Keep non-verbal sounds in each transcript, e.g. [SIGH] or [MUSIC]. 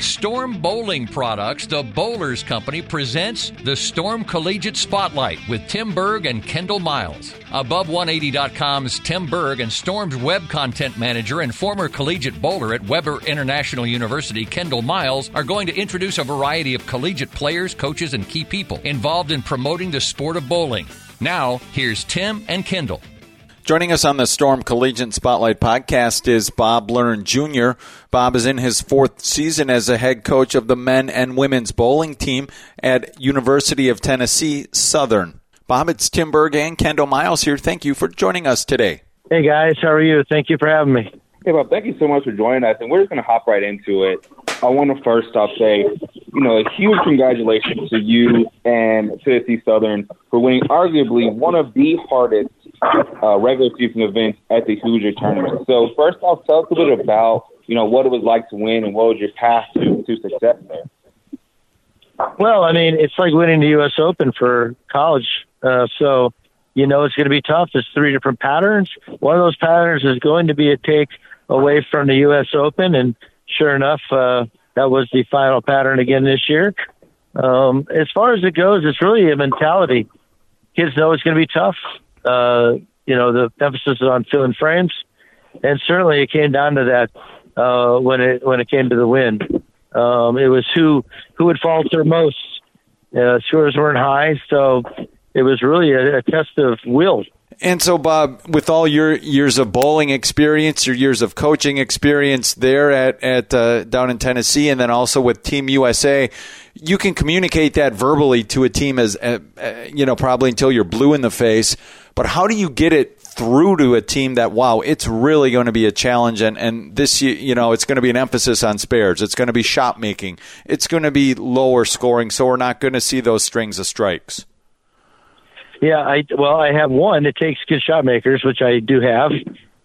Storm Bowling Products, the Bowlers Company, presents the Storm Collegiate Spotlight with Tim Berg and Kendall Miles. Above180.com's Tim Berg and Storm's web content manager and former collegiate bowler at Webber International University, Kendall Miles, are going to introduce a variety of collegiate players, coaches, and key people involved in promoting the sport of bowling. Now, here's Tim and Kendall. Joining us on the Storm Collegiate Spotlight podcast is Bob Learn Jr. Bob is in his fourth season as a head coach of the men and women's bowling team at University of Tennessee Southern. Bob, it's Tim Berg and Kendall Miles here. Thank you for joining us today. Hey guys, how are you? Thank you for having me. Hey Bob, thank you so much for joining us, and we're just going to hop right into it. I want to first off say, you know, a huge congratulations to you and Tennessee Southern for winning arguably one of the hardest uh, regular season events at the Hoosier tournament. So first off, tell us a bit about you know what it was like to win and what was your path to, to success there. Well, I mean, it's like winning the U.S. Open for college. Uh, so you know it's going to be tough. There's three different patterns. One of those patterns is going to be a take away from the U.S. Open, and sure enough, uh, that was the final pattern again this year. Um, as far as it goes, it's really a mentality. Kids know it's going to be tough. Uh, you know, the emphasis is on filling frames, and certainly it came down to that uh, when it when it came to the win. Um, it was who who would falter most. Uh, scores weren't high, so it was really a, a test of will. And so, Bob, with all your years of bowling experience, your years of coaching experience there at at uh, down in Tennessee, and then also with Team USA, you can communicate that verbally to a team as uh, uh, you know probably until you're blue in the face. But how do you get it through to a team that wow, it's really going to be a challenge, and and this you know it's going to be an emphasis on spares. It's going to be shot making. It's going to be lower scoring, so we're not going to see those strings of strikes. Yeah, I well, I have one. It takes good shot makers, which I do have.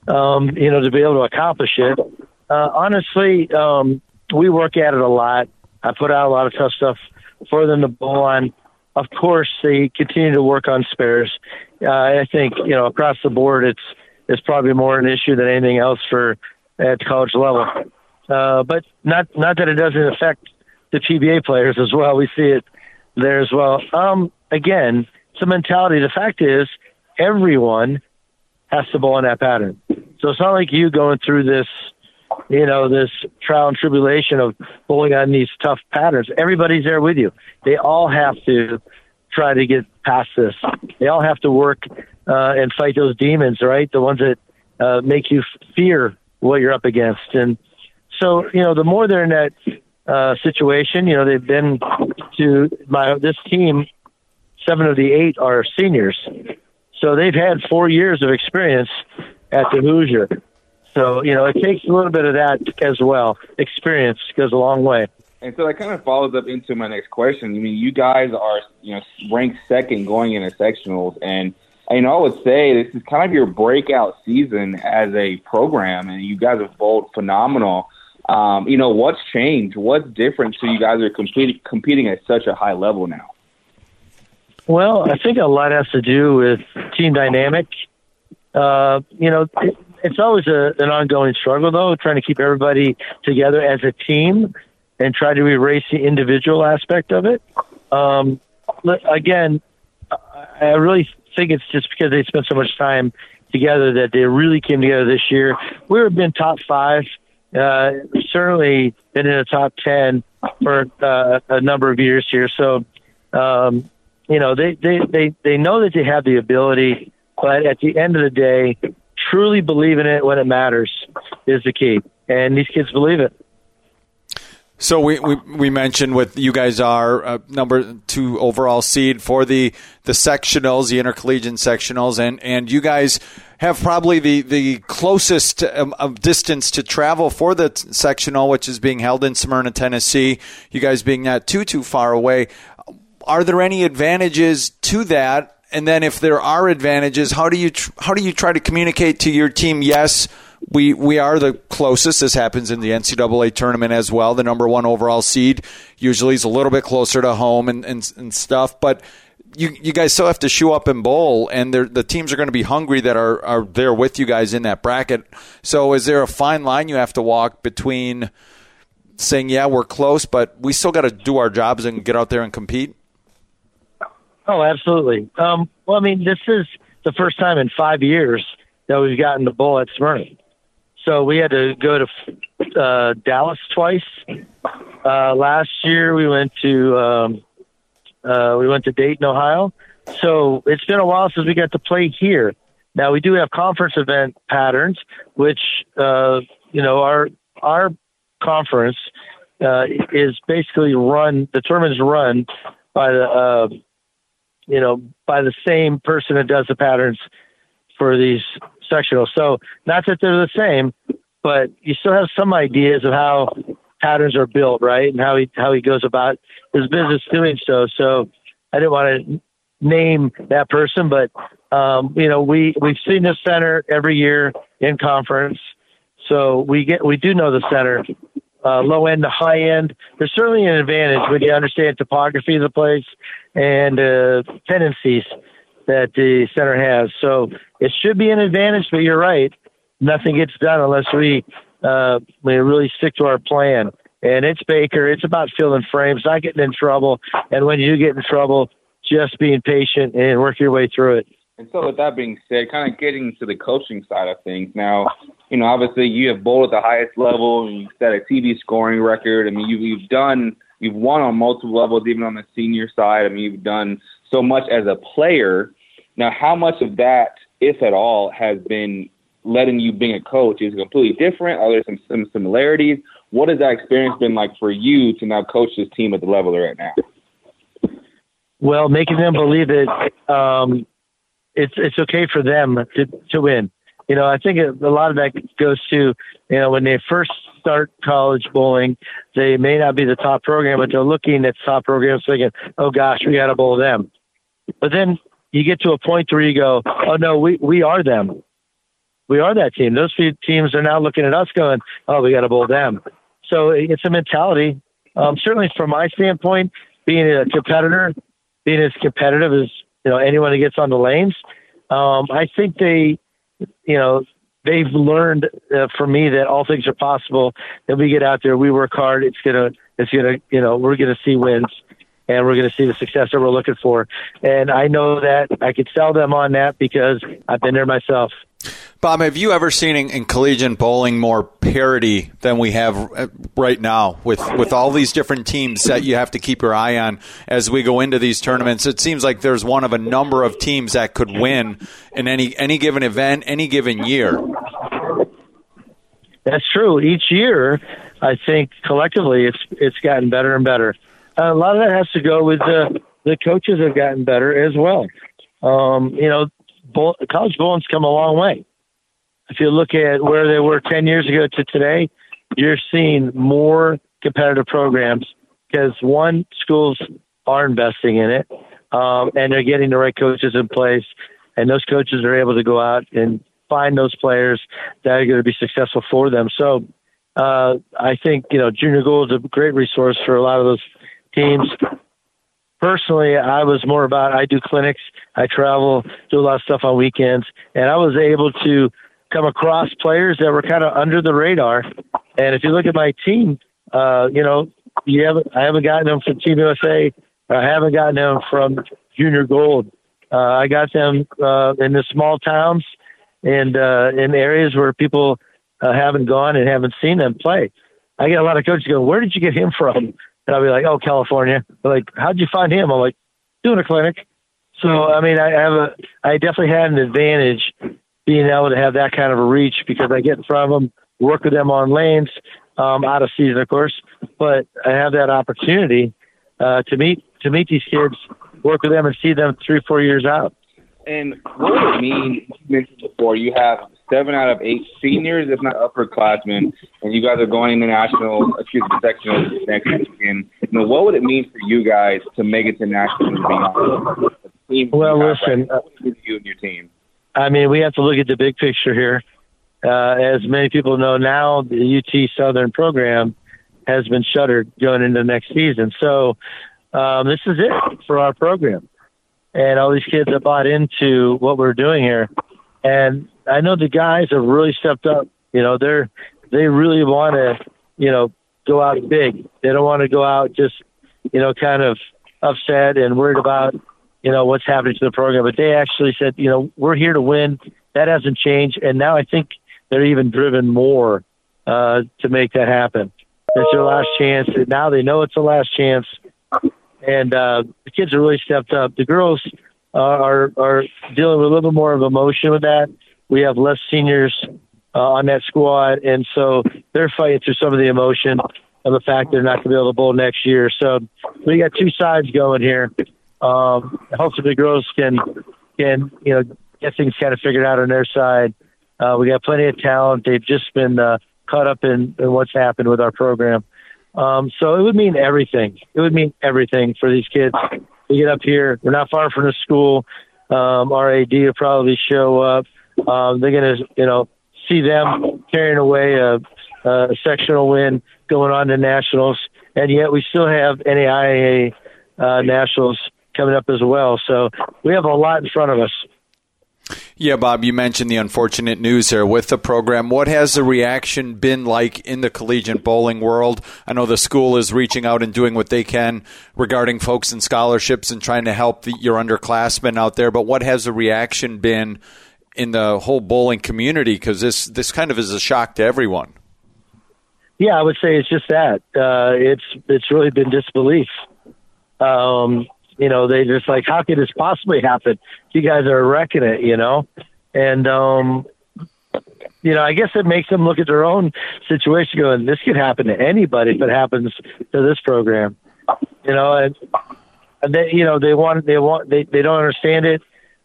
Um, you know, to be able to accomplish it. Uh, honestly, um, we work at it a lot. I put out a lot of tough stuff for them to bowl on. Of course, they continue to work on spares. Uh, I think you know across the board, it's it's probably more an issue than anything else for at college level. Uh, but not not that it doesn't affect the PBA players as well. We see it there as well. Um, again, a mentality. The fact is, everyone has to bowl in that pattern. So it's not like you going through this, you know, this trial and tribulation of bowling on these tough patterns. Everybody's there with you. They all have to try to get past this. They all have to work uh, and fight those demons, right? The ones that uh, make you fear what you're up against. And so, you know, the more they're in that uh, situation, you know, they've been to my this team seven of the eight are seniors. So they've had four years of experience at the Hoosier. So, you know, it takes a little bit of that as well. Experience goes a long way. And so that kind of follows up into my next question. I mean, you guys are, you know, ranked second going into sectionals, and know, I would say this is kind of your breakout season as a program, and you guys have bowled phenomenal. Um, you know, what's changed? What's different so you guys are competing competing at such a high level now? Well, I think a lot has to do with team dynamic. Uh, you know, it, it's always a, an ongoing struggle, though, trying to keep everybody together as a team and try to erase the individual aspect of it. Um, again, I really think it's just because they spent so much time together that they really came together this year. We've been top five, uh, certainly been in the top 10 for uh, a number of years here. So, um, you know, they, they, they, they know that they have the ability, but at the end of the day, truly believing it when it matters is the key. And these kids believe it. So we, we, we mentioned with you guys are uh, number two overall seed for the the sectionals, the intercollegiate sectionals, and, and you guys have probably the the closest um, of distance to travel for the sectional, which is being held in Smyrna, Tennessee. You guys being not too too far away are there any advantages to that? And then, if there are advantages, how do you tr- how do you try to communicate to your team? Yes, we we are the closest. This happens in the NCAA tournament as well. The number one overall seed usually is a little bit closer to home and and, and stuff, but. You, you guys still have to show up and bowl, and the teams are going to be hungry that are, are there with you guys in that bracket. So, is there a fine line you have to walk between saying, "Yeah, we're close, but we still got to do our jobs and get out there and compete"? Oh, absolutely. Um, well, I mean, this is the first time in five years that we've gotten the bowl at Smyrna. So we had to go to uh, Dallas twice. Uh, last year we went to um, uh, we went to Dayton, Ohio. So it's been a while since we got to play here. Now we do have conference event patterns, which uh, you know our our conference uh, is basically run. The tournament's run by the uh, you know by the same person that does the patterns for these sectionals. So not that they're the same, but you still have some ideas of how patterns are built, right, and how he how he goes about his business doing so. So I didn't want to name that person, but um, you know we we've seen the center every year in conference, so we get we do know the center. Uh, low end to high end. There's certainly an advantage when you understand topography of the place and uh, tendencies that the center has. So it should be an advantage, but you're right. Nothing gets done unless we uh, we really stick to our plan. And it's Baker. It's about filling frames, not getting in trouble. And when you get in trouble, just being patient and work your way through it. And so, with that being said, kind of getting to the coaching side of things now, you know, obviously you have bowled at the highest level and you set a TV scoring record. I mean, you, you've done, you've won on multiple levels, even on the senior side. I mean, you've done so much as a player. Now, how much of that, if at all, has been letting you being a coach? Is completely different? Are there some, some similarities? What has that experience been like for you to now coach this team at the level they're at now? Well, making them believe that um, it's it's okay for them to to win. You know, I think a lot of that goes to you know when they first start college bowling, they may not be the top program, but they're looking at top programs thinking, "Oh gosh, we got to bowl them." But then you get to a point where you go, "Oh no, we we are them. We are that team." Those few teams are now looking at us, going, "Oh, we got to bowl them." So it's a mentality. Um, certainly, from my standpoint, being a competitor, being as competitive as you know anyone who gets on the lanes, um, I think they, you know, they've learned uh, from me that all things are possible. That we get out there, we work hard. It's gonna, it's gonna, you know, we're gonna see wins, and we're gonna see the success that we're looking for. And I know that I could sell them on that because I've been there myself. Bob, have you ever seen in, in, collegiate bowling more parity than we have uh, right now with, with all these different teams that you have to keep your eye on as we go into these tournaments? It seems like there's one of a number of teams that could win in any any given event, any given year. That's true. Each year, I think collectively it's it's gotten better and better. A lot of that has to go with the the coaches have gotten better as well. Um, you know, bowl, college bowling's come a long way if you look at where they were 10 years ago to today, you're seeing more competitive programs because one, schools are investing in it um, and they're getting the right coaches in place. And those coaches are able to go out and find those players that are going to be successful for them. So uh, I think, you know, Junior Gold is a great resource for a lot of those teams. Personally, I was more about I do clinics, I travel, do a lot of stuff on weekends, and I was able to come across players that were kind of under the radar. And if you look at my team, uh, you know, you haven't I haven't gotten them from Team USA. I haven't gotten them from Junior Gold. Uh, I got them uh, in the small towns and uh, in areas where people uh, haven't gone and haven't seen them play. I get a lot of coaches go, "Where did you get him from?" And I'll be like, "Oh, California." They're like, "How'd you find him?" I'm like, "Doing a clinic." So I mean, I have a, I definitely had an advantage being able to have that kind of a reach because I get in front of them, work with them on lanes, um, out of season, of course, but I have that opportunity uh, to meet to meet these kids, work with them, and see them three, four years out. And what does it mean? You mentioned before you have seven out of eight seniors, if not upperclassmen, and you guys are going to national, excuse me, sectional next weekend. You know, what would it mean for you guys to make it to national? Well, listen, right? you and your team. I mean, we have to look at the big picture here. Uh, as many people know now, the UT Southern program has been shuttered going into next season. So um, this is it for our program. And all these kids have bought into what we're doing here. And I know the guys have really stepped up. You know, they're they really want to, you know, go out big. They don't want to go out just, you know, kind of upset and worried about, you know, what's happening to the program. But they actually said, you know, we're here to win. That hasn't changed. And now I think they're even driven more uh, to make that happen. It's their last chance. And now they know it's the last chance. And uh, the kids are really stepped up. The girls uh, are are dealing with a little bit more of emotion with that. We have less seniors uh, on that squad, and so they're fighting through some of the emotion of the fact they're not going to be able to bowl next year. So we got two sides going here. Um, hopefully, the girls can can you know get things kind of figured out on their side. Uh, we got plenty of talent. They've just been uh, caught up in, in what's happened with our program. Um, so it would mean everything. It would mean everything for these kids. We get up here. We're not far from the school. Um, our AD will probably show up. Um, they're going to, you know, see them carrying away a, a sectional win going on to nationals, and yet we still have NAIA uh, nationals coming up as well. So we have a lot in front of us. Yeah, Bob, you mentioned the unfortunate news here with the program. What has the reaction been like in the collegiate bowling world? I know the school is reaching out and doing what they can regarding folks and scholarships and trying to help the, your underclassmen out there, but what has the reaction been in the whole bowling community? Because this, this kind of is a shock to everyone. Yeah, I would say it's just that. Uh, it's it's really been disbelief. Um, you know, they just like, how could this possibly happen? You guys are wrecking it, you know, and um, you know, I guess it makes them look at their own situation, going, this could happen to anybody if it happens to this program, you know, and, and they, you know, they want, they want, they, they don't understand it,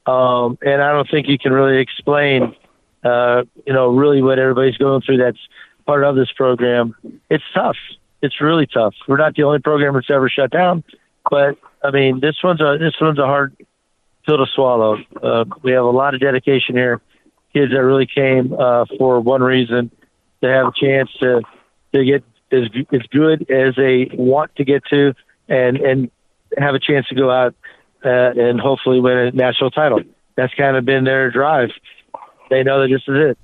um, and I don't think you can really explain, uh, you know, really what everybody's going through. That's part of this program. It's tough. It's really tough. We're not the only program that's ever shut down, but I mean, this one's a this one's a hard pill to swallow. Uh, we have a lot of dedication here. Kids that really came uh, for one reason to have a chance to to get as as good as they want to get to, and and have a chance to go out uh, and hopefully win a national title. That's kind of been their drive. They know that this is it,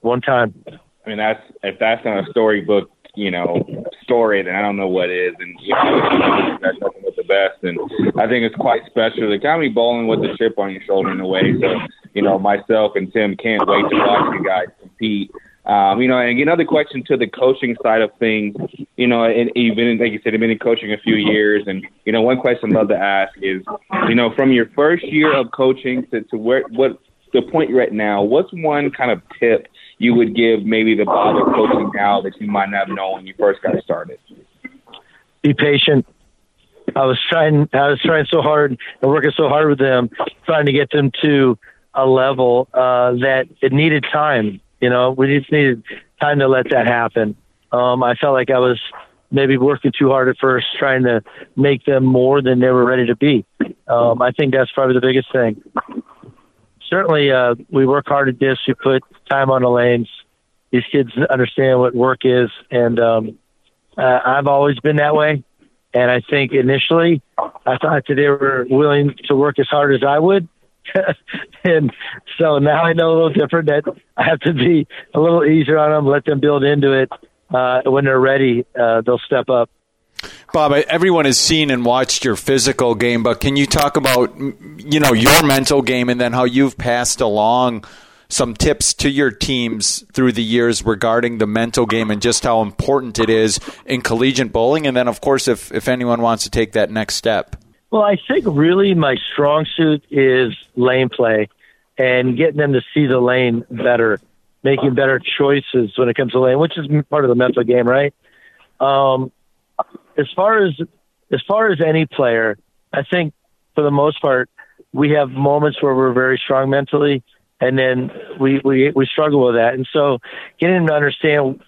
one time. I mean, that's if that's not a storybook you know, story, then I don't know what is. And you know, that's nothing but the best. And I think it's quite special. The comedy bowling with the chip on your shoulder in a way. So, you know, myself and Tim can't wait to watch you guys compete. Um, you know, and another question to the coaching side of things, you know, and even like you said, you've been in coaching a few years, and you know, one question I'd love to ask is, you know, from your first year of coaching to, to where what the point at now, what's one kind of tip you would give maybe the of coaching now that you might not have known when you first got started? Be patient. I was trying. I was trying so hard and working so hard with them, trying to get them to a level uh, that it needed time. You know, we just needed time to let that happen. Um, I felt like I was maybe working too hard at first, trying to make them more than they were ready to be. Um, I think that's probably the biggest thing certainly uh, we work hard at this. We put time on the lanes. These kids understand what work is, and um, uh, I've always been that way. And I think initially, I thought that they were willing to work as hard as I would. [LAUGHS] and so now I know a little different that I have to be a little easier on them, let them build into it. Uh, when they're ready, uh, they'll step up. Bob, everyone has seen and watched your physical game, but can you talk about you know your mental game and then how you've passed along some tips to your teams through the years regarding the mental game and just how important it is in collegiate bowling, and then of course if if anyone wants to take that next step. Well, I think really my strong suit is lane play and getting them to see the lane better, making better choices when it comes to lane, which is part of the mental game, right? Um, as far as as far as any player, I think for the most part we have moments where we're very strong mentally, and then we we we struggle with that. And so, getting them to understand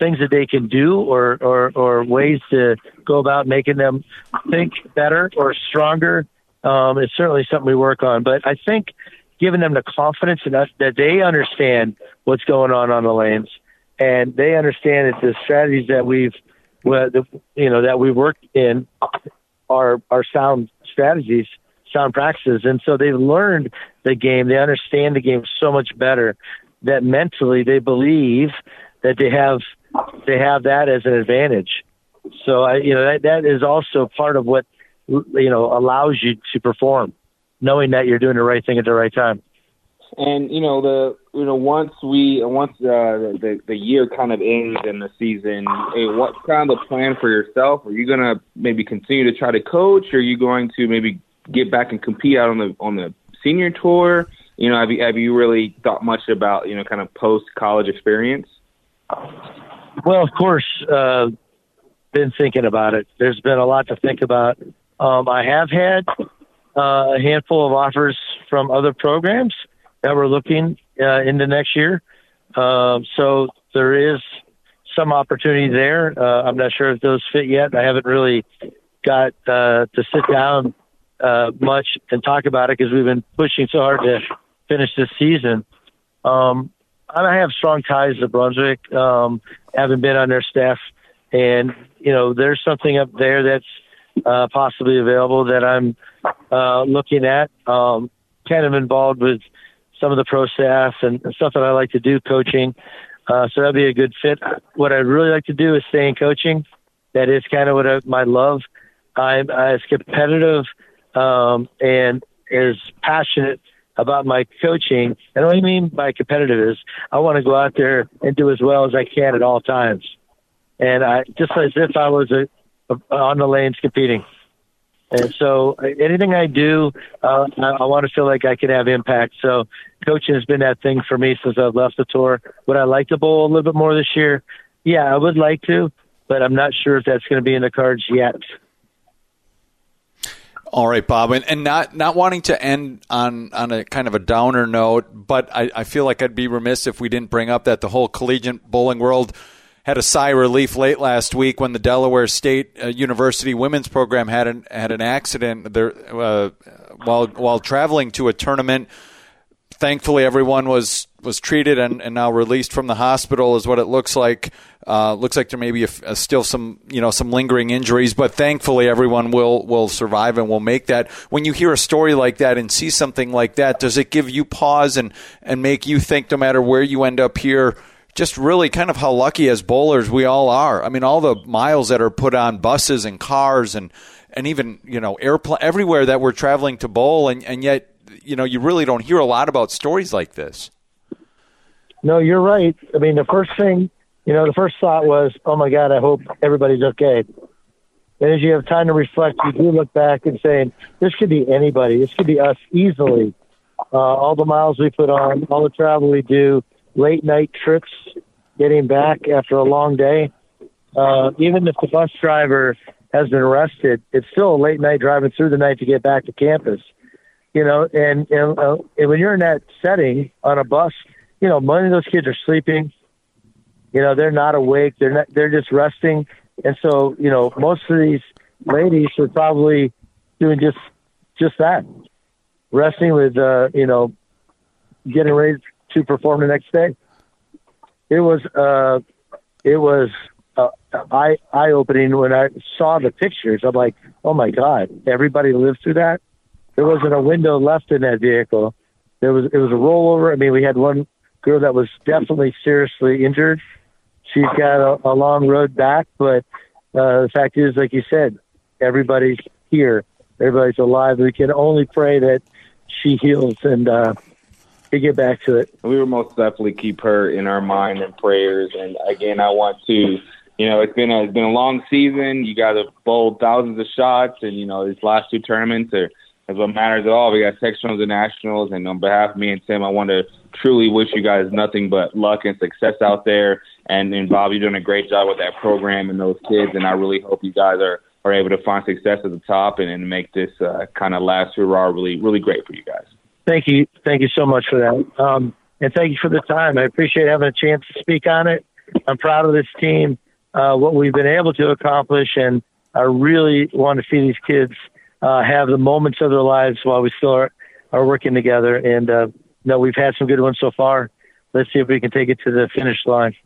things that they can do or or or ways to go about making them think better or stronger um, is certainly something we work on. But I think giving them the confidence enough that they understand what's going on on the lanes and they understand that the strategies that we've you know that we work in are are sound strategies, sound practices, and so they've learned the game. They understand the game so much better that mentally they believe that they have to have that as an advantage. So I, you know, that that is also part of what you know allows you to perform, knowing that you're doing the right thing at the right time. And you know the you know once we once uh, the the year kind of ends in the season, hey, what's kind of the plan for yourself? Are you gonna maybe continue to try to coach? Or are you going to maybe get back and compete out on the on the senior tour? You know, have you have you really thought much about you know kind of post college experience? Well, of course, uh, been thinking about it. There's been a lot to think about. Um, I have had uh, a handful of offers from other programs that we're looking uh, into next year. Um, so there is some opportunity there. Uh, I'm not sure if those fit yet. I haven't really got uh, to sit down uh, much and talk about it because we've been pushing so hard to finish this season. Um, I have strong ties to Brunswick, um, having been on their staff, and you know there's something up there that's uh, possibly available that I'm uh, looking at. Um, kind of involved with some of the pro staff and stuff that I like to do, coaching. Uh, so that'd be a good fit. What I'd really like to do is stay in coaching. That is kind of what I, my love. I'm as competitive um, and as passionate about my coaching. And what I mean by competitive is I want to go out there and do as well as I can at all times. And I just as if I was a, a on the lanes competing. And so anything I do, uh, I, I want to feel like I can have impact. So coaching has been that thing for me since I've left the tour. Would I like to bowl a little bit more this year? Yeah, I would like to, but I'm not sure if that's going to be in the cards yet. All right, Bob, and, and not not wanting to end on on a kind of a downer note, but I, I feel like I'd be remiss if we didn't bring up that the whole collegiate bowling world had a sigh of relief late last week when the Delaware State uh, University women's program had an had an accident there uh, while while traveling to a tournament. Thankfully, everyone was was treated and, and now released from the hospital is what it looks like. Uh, looks like there may be a, a still some you know some lingering injuries, but thankfully everyone will will survive and will make that. When you hear a story like that and see something like that, does it give you pause and and make you think no matter where you end up here? Just really kind of how lucky as bowlers we all are. I mean, all the miles that are put on buses and cars and and even you know airplane everywhere that we're traveling to bowl, and, and yet you know you really don't hear a lot about stories like this. No, you're right. I mean, the first thing, you know, the first thought was, oh my God, I hope everybody's okay. And as you have time to reflect, you do look back and saying, this could be anybody. This could be us easily. Uh, all the miles we put on, all the travel we do, late night trips, getting back after a long day. Uh, even if the bus driver has been arrested, it's still a late night driving through the night to get back to campus. You know, and, and, uh, and when you're in that setting on a bus, you know, many of those kids are sleeping. You know, they're not awake. They're not. They're just resting. And so, you know, most of these ladies are probably doing just just that, resting with, uh, you know, getting ready to perform the next day. It was uh, it was uh, eye eye opening when I saw the pictures. I'm like, oh my god, everybody lived through that. There wasn't a window left in that vehicle. There was it was a rollover. I mean, we had one girl that was definitely seriously injured. She's got a, a long road back, but uh, the fact is, like you said, everybody's here. Everybody's alive. We can only pray that she heals and uh, we get back to it. We will most definitely keep her in our mind and prayers. And again, I want to, you know, it's been a it's been a long season. You got to bowl thousands of shots, and you know these last two tournaments are is what matters at all. We got sectionals and nationals, and on behalf of me and Tim, I want to truly wish you guys nothing but luck and success out there. And, and Bob, you're doing a great job with that program and those kids, and I really hope you guys are are able to find success at the top and, and make this uh, kind of last hurrah really really great for you guys. Thank you, thank you so much for that, um, and thank you for the time. I appreciate having a chance to speak on it. I'm proud of this team, uh, what we've been able to accomplish, and I really want to see these kids uh, have the moments of their lives while we still are, are working together. And uh, no, we've had some good ones so far. Let's see if we can take it to the finish line.